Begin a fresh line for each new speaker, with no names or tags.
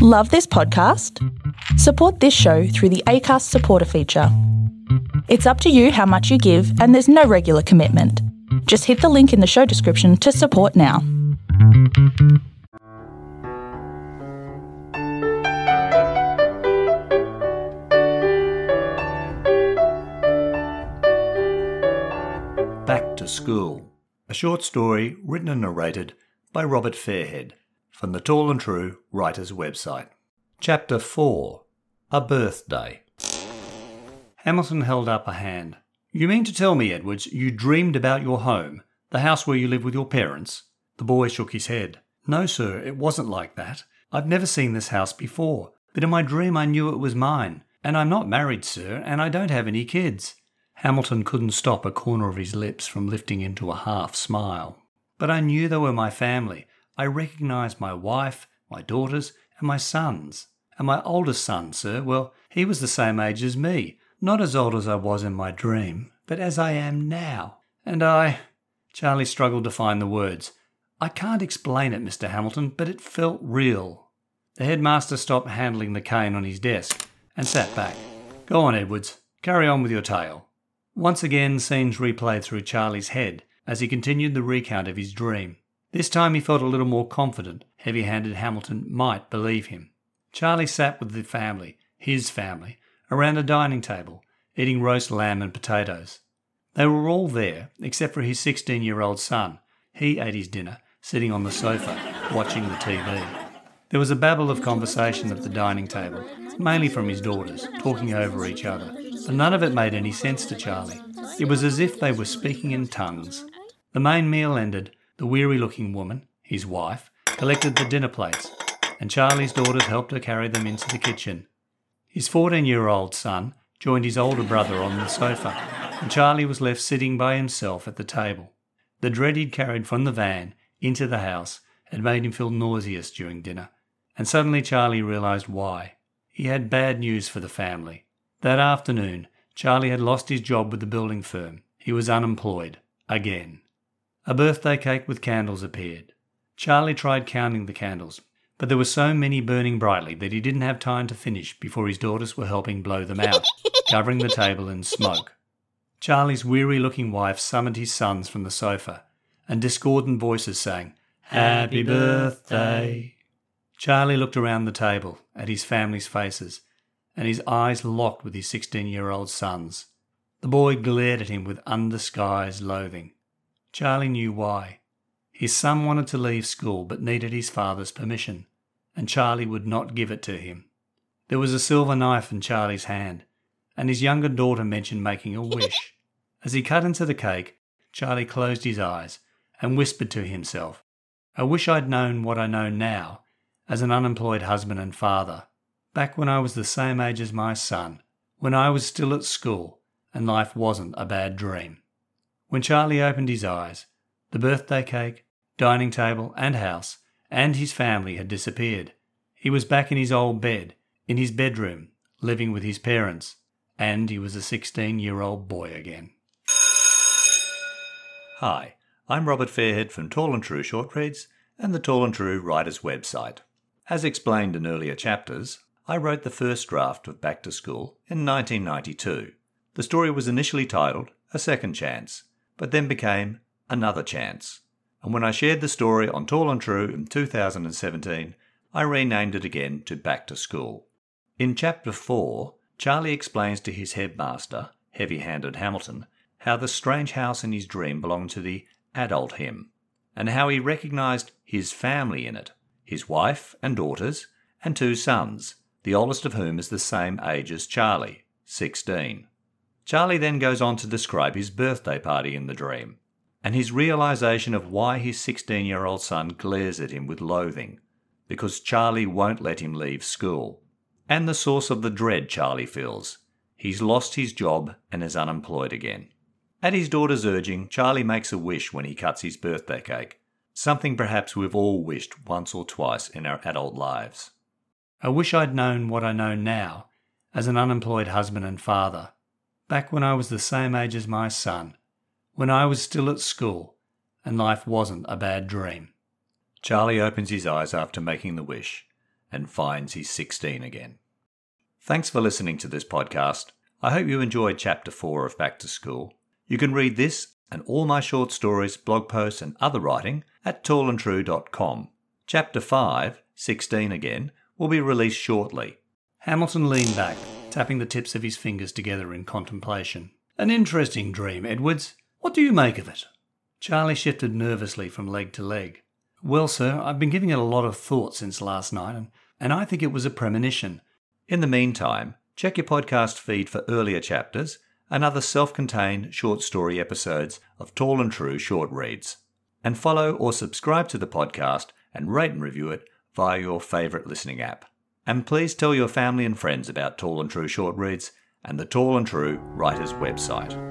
Love this podcast? Support this show through the ACAST supporter feature. It's up to you how much you give, and there's no regular commitment. Just hit the link in the show description to support now.
Back to School, a short story written and narrated by Robert Fairhead from the Tall and True Writers website. Chapter 4 A Birthday. Hamilton held up a hand. You mean to tell me, Edwards, you dreamed about your home, the house where you live with your parents? The boy shook his head. No, sir, it wasn't like that. I've never seen this house before, but in my dream I knew it was mine. And I'm not married, sir, and I don't have any kids. Hamilton couldn't stop a corner of his lips from lifting into a half smile. But I knew they were my family. I recognized my wife, my daughters, and my sons. And my oldest son, sir, well, he was the same age as me. Not as old as I was in my dream, but as I am now. And I. Charlie struggled to find the words. I can't explain it, Mr. Hamilton, but it felt real. The headmaster stopped handling the cane on his desk and sat back. Go on, Edwards. Carry on with your tale. Once again, scenes replayed through Charlie's head as he continued the recount of his dream. This time he felt a little more confident heavy handed Hamilton might believe him. Charlie sat with the family, his family, around a dining table, eating roast lamb and potatoes. They were all there, except for his 16 year old son. He ate his dinner, sitting on the sofa, watching the TV. There was a babble of conversation at the dining table, mainly from his daughters, talking over each other but none of it made any sense to Charlie. It was as if they were speaking in tongues. The main meal ended, the weary looking woman, his wife, collected the dinner plates, and Charlie's daughters helped her carry them into the kitchen. His 14 year old son joined his older brother on the sofa, and Charlie was left sitting by himself at the table. The dread he'd carried from the van into the house had made him feel nauseous during dinner, and suddenly Charlie realized why. He had bad news for the family. That afternoon, Charlie had lost his job with the building firm. He was unemployed. Again. A birthday cake with candles appeared. Charlie tried counting the candles, but there were so many burning brightly that he didn't have time to finish before his daughters were helping blow them out, covering the table in smoke. Charlie's weary looking wife summoned his sons from the sofa, and discordant voices sang, Happy birthday. Charlie looked around the table at his family's faces and his eyes locked with his 16 year old son's. The boy glared at him with undisguised loathing. Charlie knew why. His son wanted to leave school but needed his father's permission, and Charlie would not give it to him. There was a silver knife in Charlie's hand, and his younger daughter mentioned making a wish. As he cut into the cake, Charlie closed his eyes and whispered to himself, I wish I'd known what I know now as an unemployed husband and father back when I was the same age as my son, when I was still at school and life wasn't a bad dream. When Charlie opened his eyes, the birthday cake, dining table, and house, and his family had disappeared. He was back in his old bed, in his bedroom, living with his parents, and he was a 16 year old boy again. Hi, I'm Robert Fairhead from Tall and True Short Reads and the Tall and True Writers website. As explained in earlier chapters, I wrote the first draft of Back to School in 1992. The story was initially titled A Second Chance, but then became Another Chance. And when I shared the story on Tall and True in 2017, I renamed it again to Back to School. In Chapter 4, Charlie explains to his headmaster, heavy handed Hamilton, how the strange house in his dream belonged to the adult him, and how he recognized his family in it his wife and daughters, and two sons, the oldest of whom is the same age as Charlie, 16. Charlie then goes on to describe his birthday party in the dream, and his realization of why his 16 year old son glares at him with loathing, because Charlie won't let him leave school, and the source of the dread Charlie feels. He's lost his job and is unemployed again. At his daughter's urging, Charlie makes a wish when he cuts his birthday cake, something perhaps we've all wished once or twice in our adult lives. I wish I'd known what I know now as an unemployed husband and father, back when I was the same age as my son, when I was still at school and life wasn't a bad dream. Charlie opens his eyes after making the wish,
and finds he's 16 again. Thanks for listening to this podcast. I hope you enjoyed Chapter 4 of Back to School. You can read this and all my short stories, blog posts, and other writing at tallandtrue.com. Chapter 5, 16 again, will be released shortly.
Hamilton leaned back, tapping the tips of his fingers together in contemplation. An interesting dream, Edwards. What do you make of it? Charlie shifted nervously from leg to leg. Well, sir, I've been giving it a lot of thought since last night, and, and I think it was a premonition.
In the meantime, check your podcast feed for earlier chapters and other self contained short story episodes of Tall and True short reads. And follow or subscribe to the podcast and rate and review it via your favourite listening app. And please tell your family and friends about Tall and True short reads and the Tall and True Writers website.